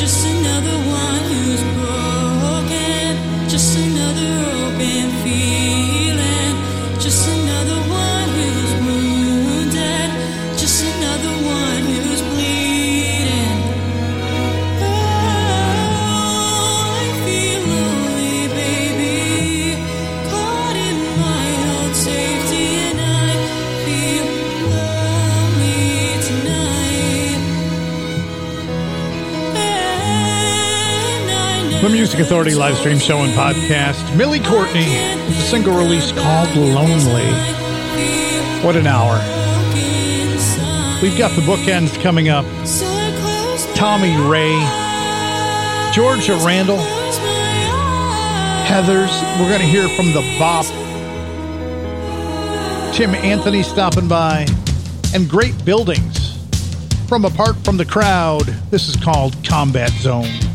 Just another one who's broken. Just another open feeling. Music Authority live stream show and podcast. Millie Courtney a single release called Lonely. What an hour. We've got the bookends coming up. Tommy Ray, Georgia Randall, Heathers. We're going to hear from the Bop. Tim Anthony stopping by, and Great Buildings. From Apart from the Crowd, this is called Combat Zone.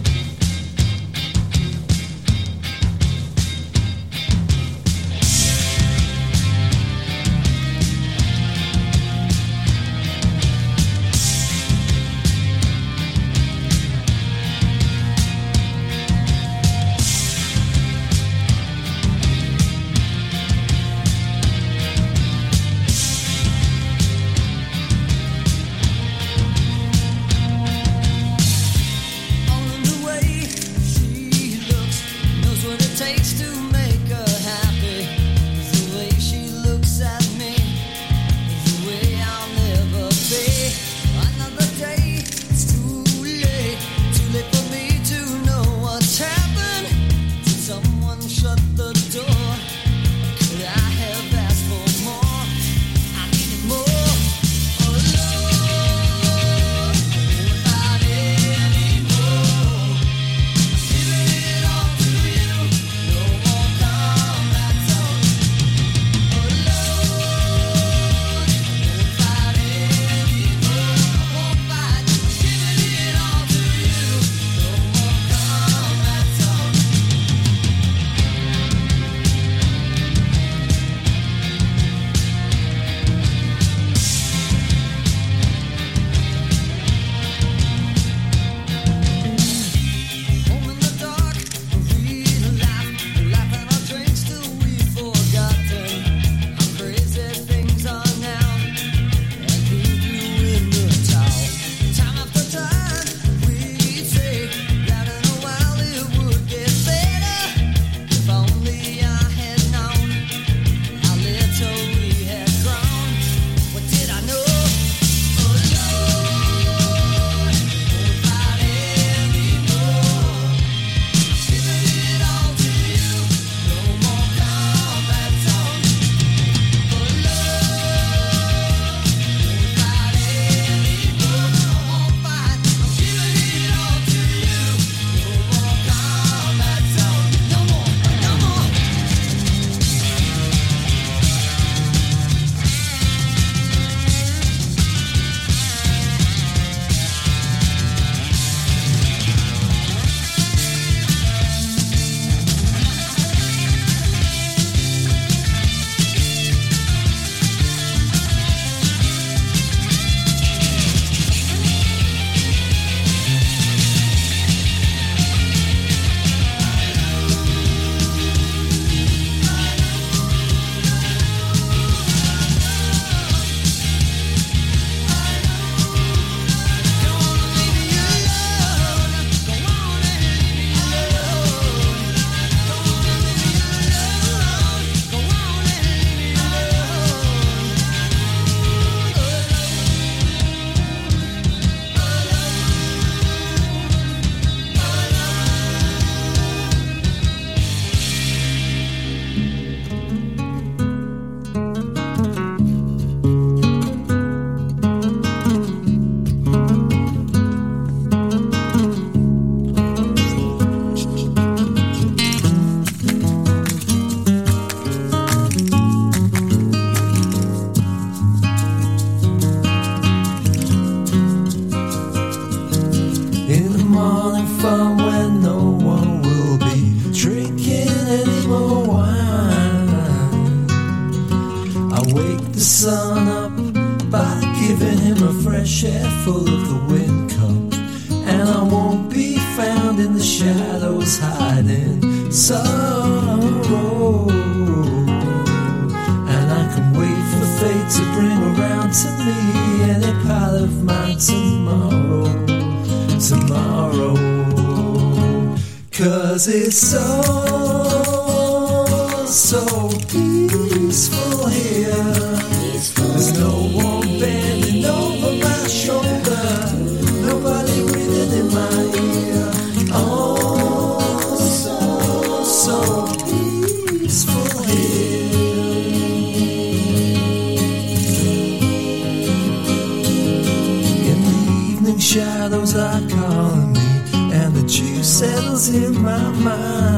Shadows are calling me, and the juice settles in my mind.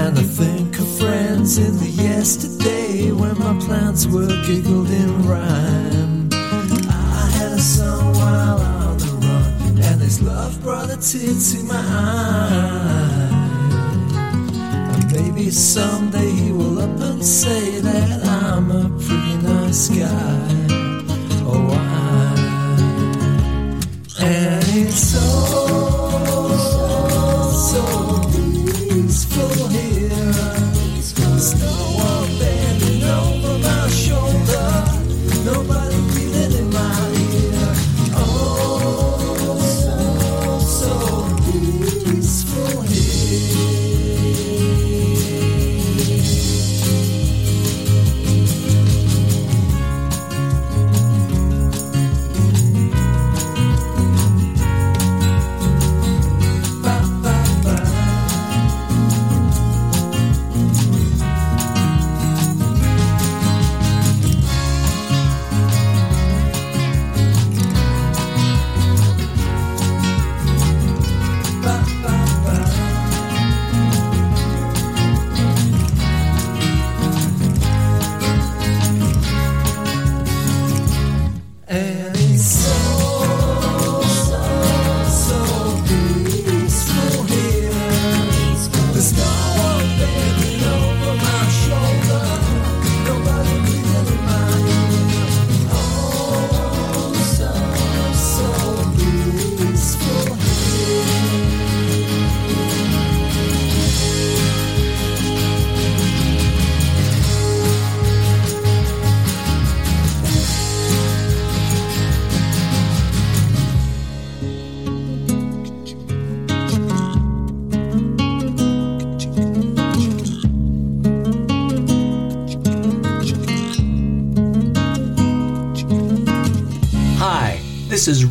And I think of friends in the yesterday when my plants were giggled in rhyme. I had a son while on the run, and his love brought a tear to my eye. Someday he will up and say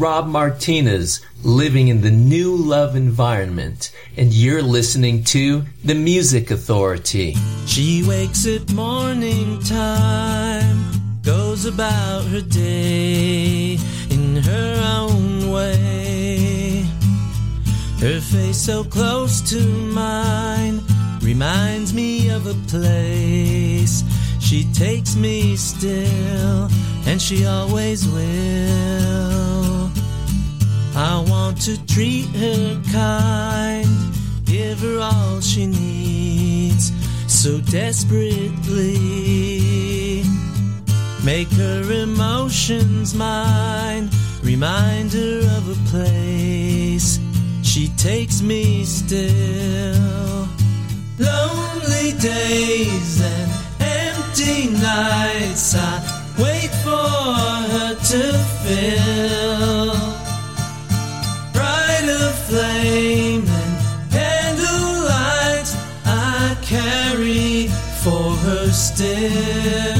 Rob Martinez, living in the new love environment, and you're listening to The Music Authority. She wakes at morning time, goes about her day in her own way. Her face so close to mine reminds me of a place. She takes me still, and she always will. I want to treat her kind, give her all she needs so desperately. Make her emotions mine, remind her of a place. She takes me still. Lonely days and empty nights, I wait for her to fill for her still,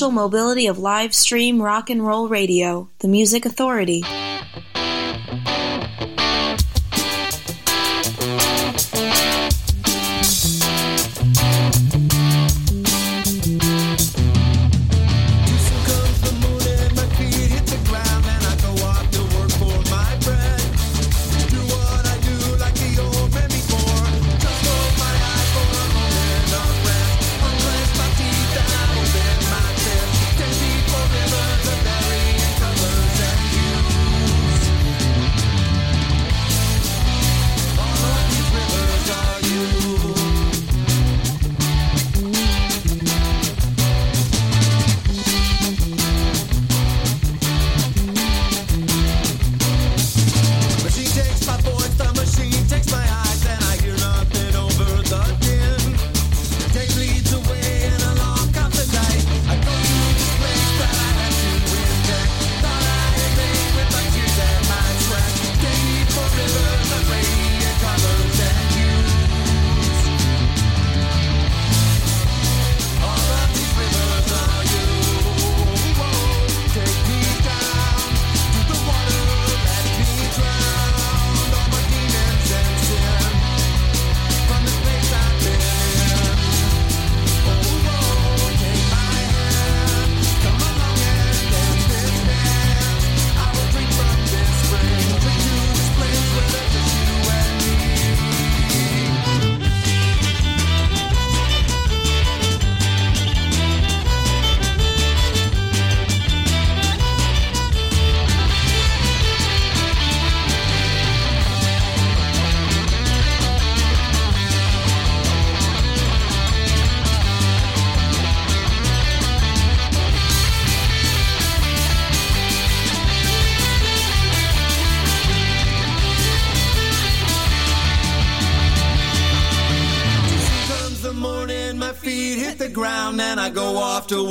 social mobility of live stream rock and roll radio, the Music Authority.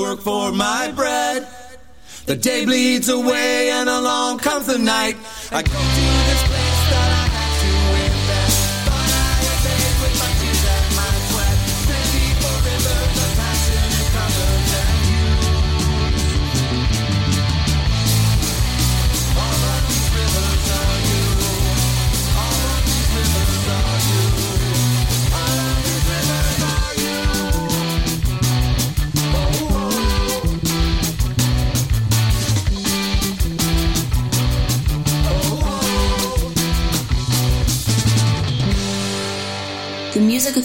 Work for my bread. The day bleeds away and along comes the night. I go to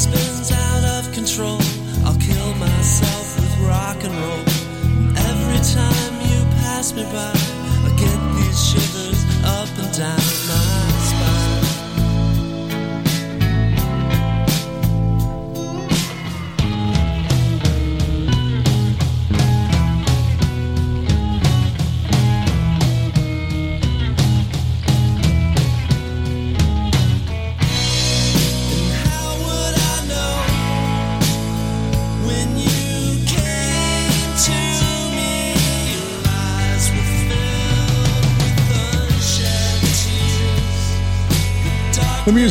Spins out of control.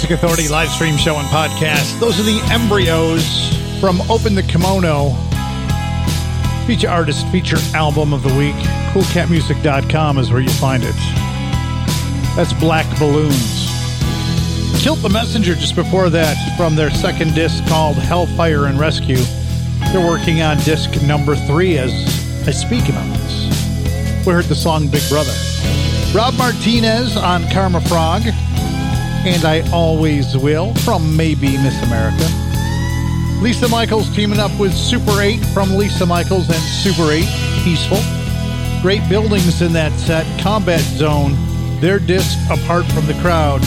Music Authority live stream show and podcast. Those are the embryos from Open the Kimono. Feature artist, feature album of the week. CoolCatMusic.com is where you find it. That's Black Balloons. Kilt the Messenger just before that from their second disc called Hellfire and Rescue. They're working on disc number three as I speak about this. We heard the song Big Brother. Rob Martinez on Karma Frog and I Always Will from Maybe Miss America. Lisa Michaels teaming up with Super 8 from Lisa Michaels and Super 8 Peaceful. Great buildings in that set. Combat Zone, their disc apart from the crowd.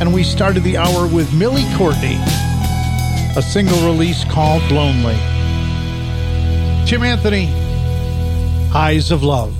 And we started the hour with Millie Courtney, a single release called Lonely. Jim Anthony, Eyes of Love.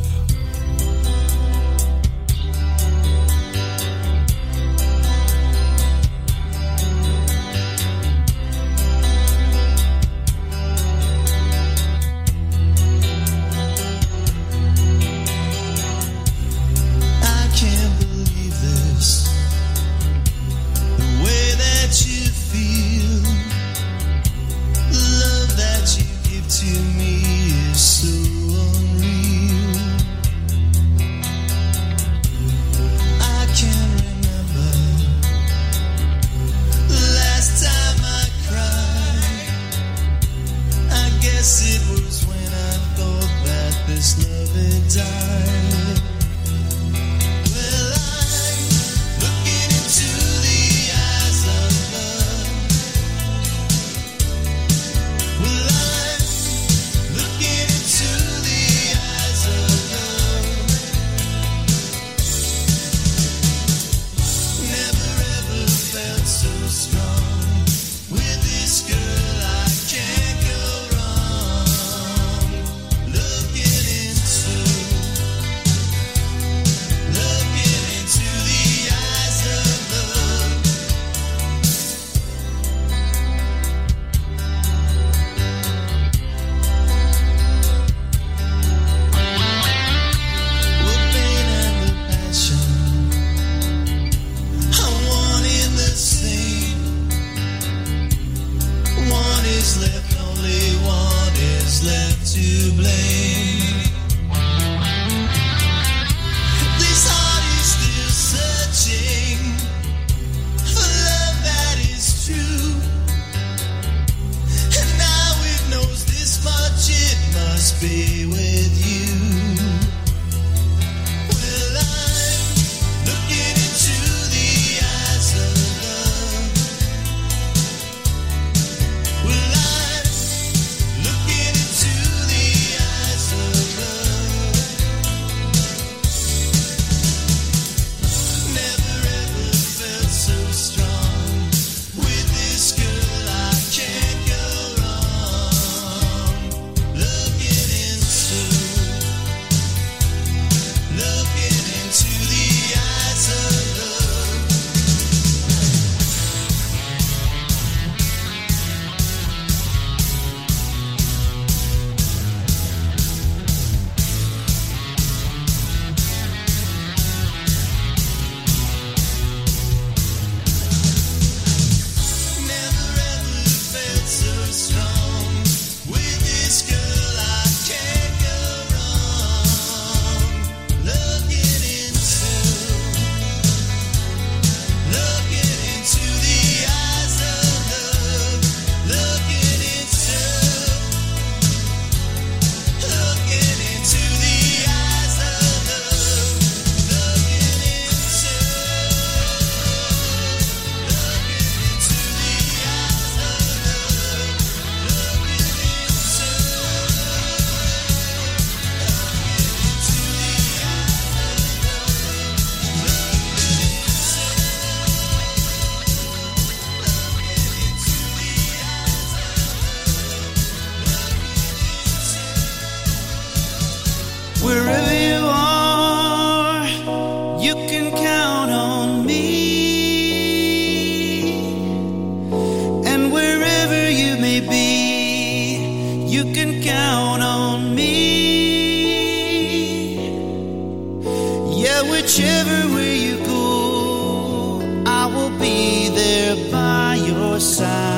Whichever way you go, I will be there by your side.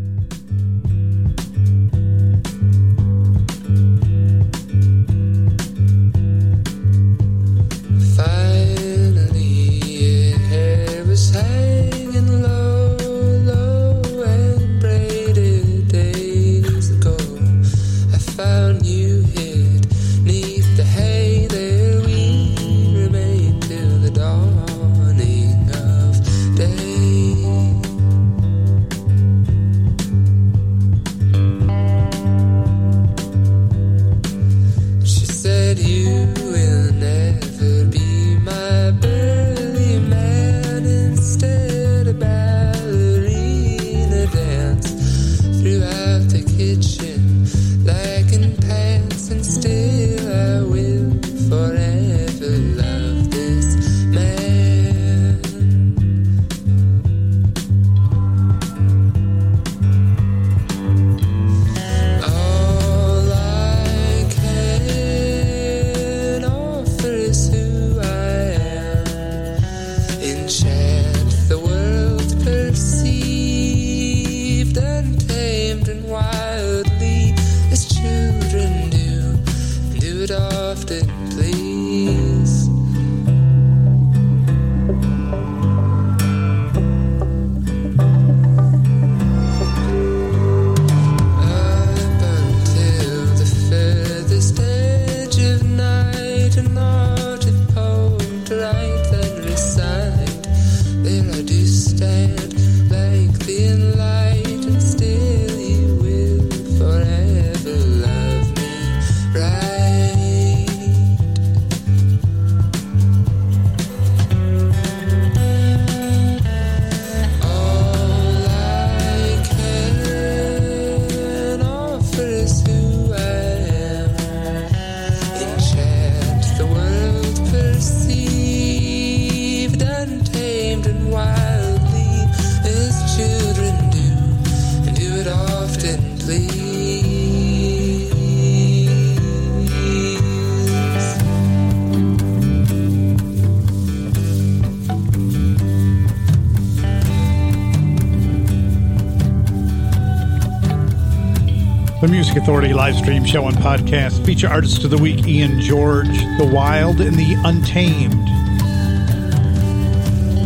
Music Authority live stream show and podcast feature artists of the week Ian George, The Wild and the Untamed.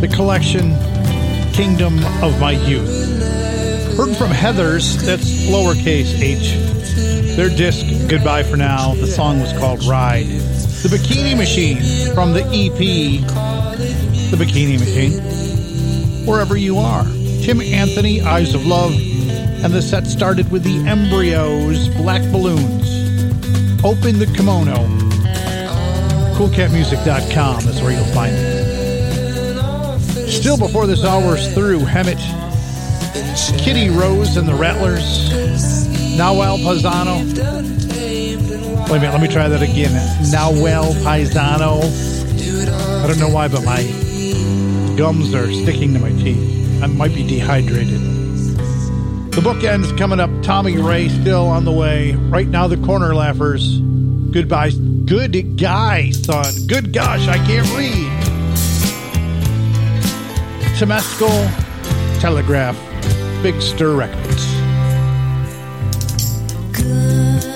The collection Kingdom of My Youth. Heard from Heathers, that's lowercase h. Their disc Goodbye for Now. The song was called Ride. The Bikini Machine from the EP The Bikini Machine. Wherever you are. Tim Anthony, Eyes of Love, and the set started with the Embryos, Black Balloons. Open the Kimono. CoolCatMusic.com is where you'll find it. Still before this hour's through, Hemet, Kitty Rose and the Rattlers, Nahuel Paisano. Wait a minute, let me try that again. Nahuel Paisano. I don't know why, but my gums are sticking to my teeth. I might be dehydrated. The bookend's coming up. Tommy Ray still on the way. Right now, the corner laughers. Goodbye. Good guy, son. Good gosh, I can't read. Temescal Telegraph. Big Stir Records. Good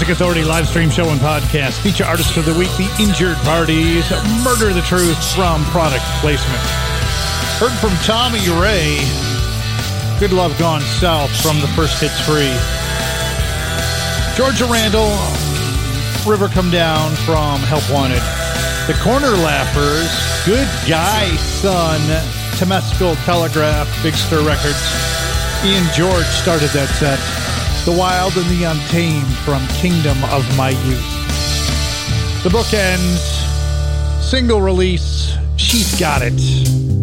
Music Authority live stream show and podcast feature artists of the week, The Injured Parties, Murder the Truth from Product Placement. Heard from Tommy Ray, Good Love Gone South from the first hits free. Georgia Randall, River Come Down from Help Wanted. The Corner Laughers, Good Guy Son, Temescal Telegraph, Big Stir Records. Ian George started that set. The Wild and the Untamed from Kingdom of My Youth. The book ends. Single release. She's got it.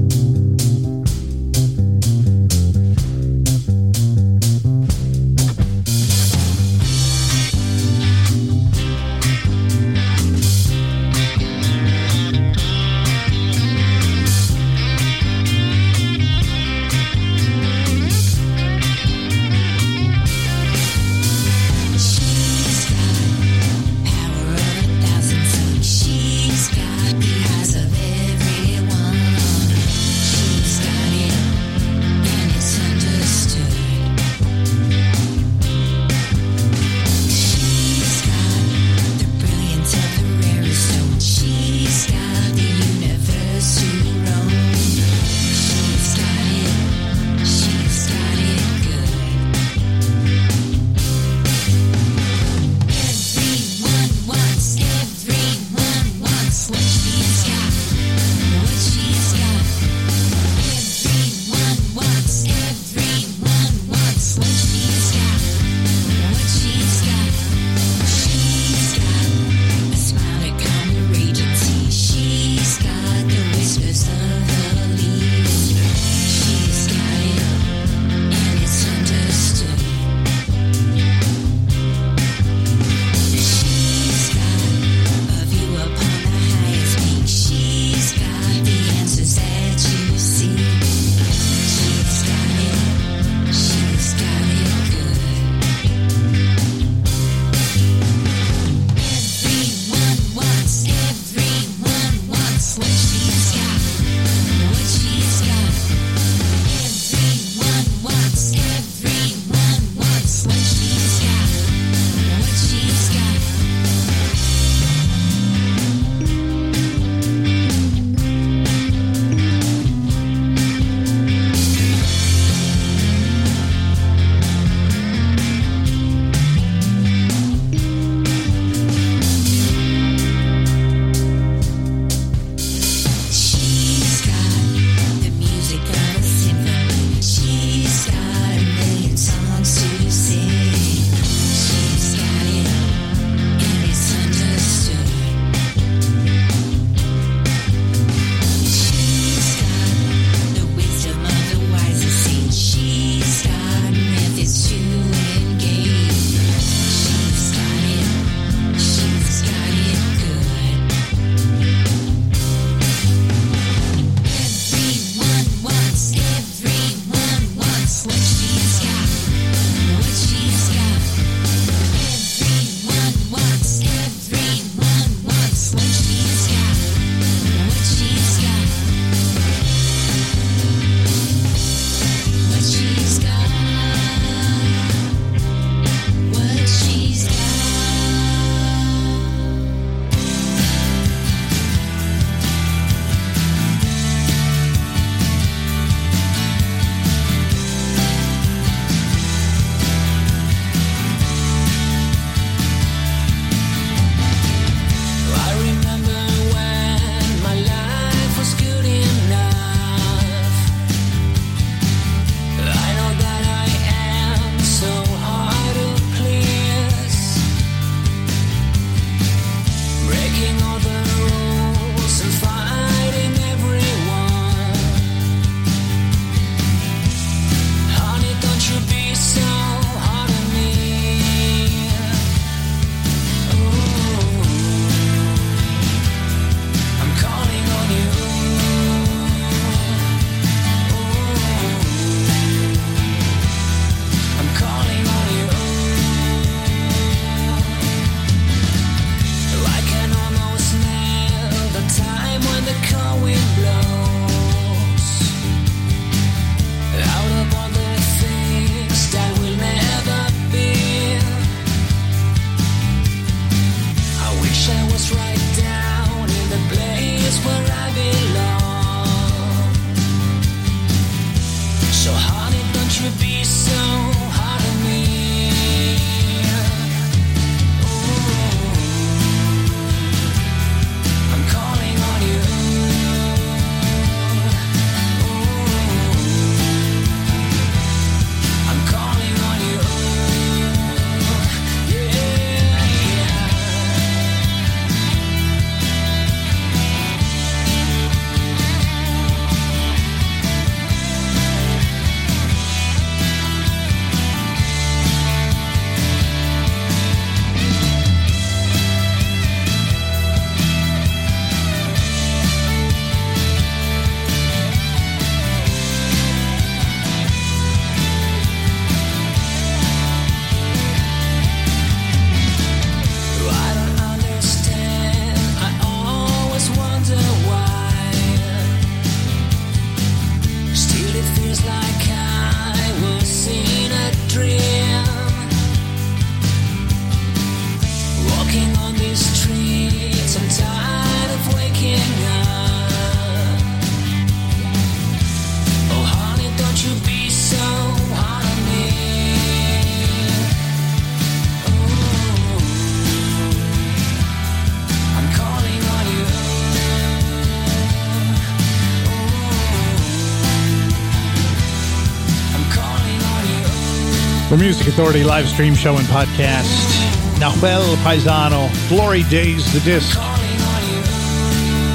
Music Authority live stream show and podcast. Nahuel Paisano, Glory Days, the disc.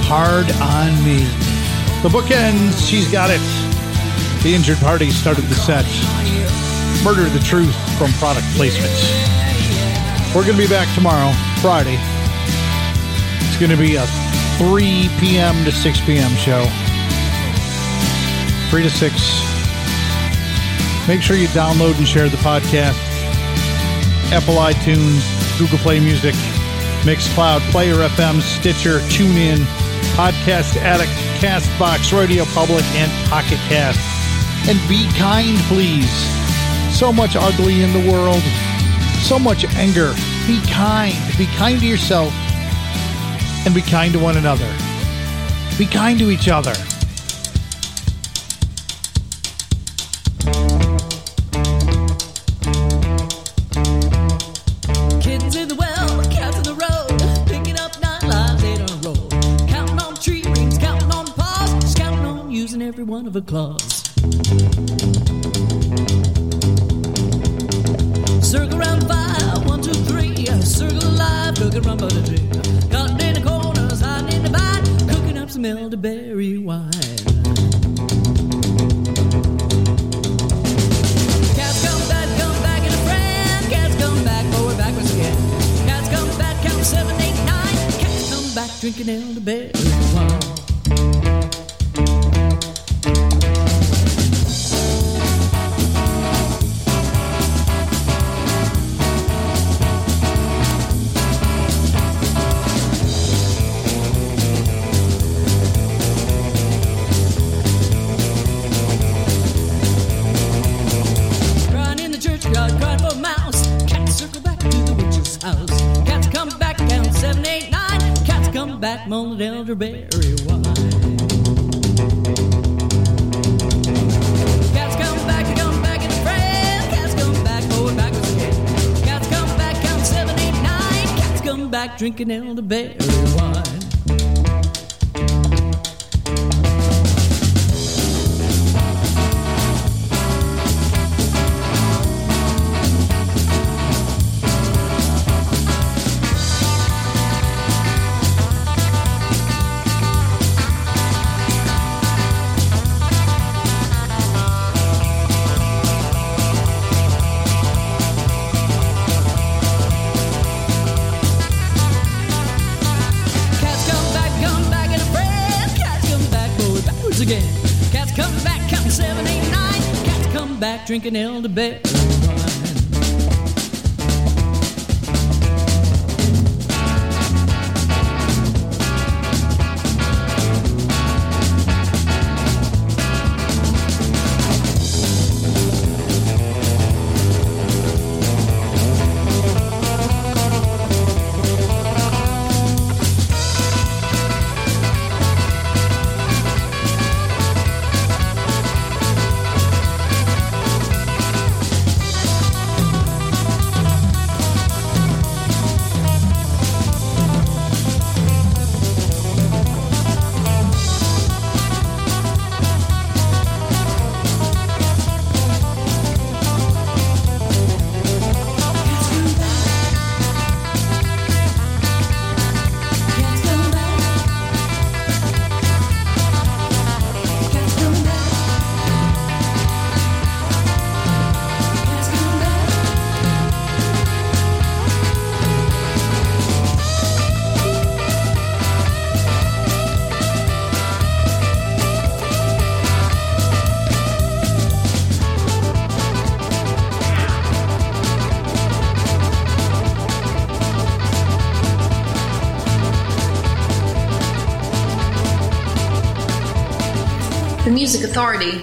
Hard on Me. The bookends, she's got it. The injured party started the set. Murder the Truth from product Placements. We're going to be back tomorrow, Friday. It's going to be a 3 p.m. to 6 p.m. show. 3 to 6. Make sure you download and share the podcast. Apple iTunes, Google Play Music, Mixcloud, Player FM, Stitcher, TuneIn, Podcast Addict, Castbox, Radio Public, and Pocket Cast. And be kind, please. So much ugly in the world, so much anger. Be kind. Be kind to yourself and be kind to one another. Be kind to each other. Her claws. Circle round five, one, two, three. Circle alive, cooking rum butter tree. Cutting in the corners, hiding in the vine, cooking up some elderberry wine. Cats come back, come back in a friend. Cats come back, forward, backwards again. Cats come back, count seven, eight, nine. Cats come back, drinking elderberry wine. Elderberry wine. Cats come back, come back. Cats come back, oh, again. Cats come back, count. Cats come back, drinking elderberry wine. Drinking elderberry Authority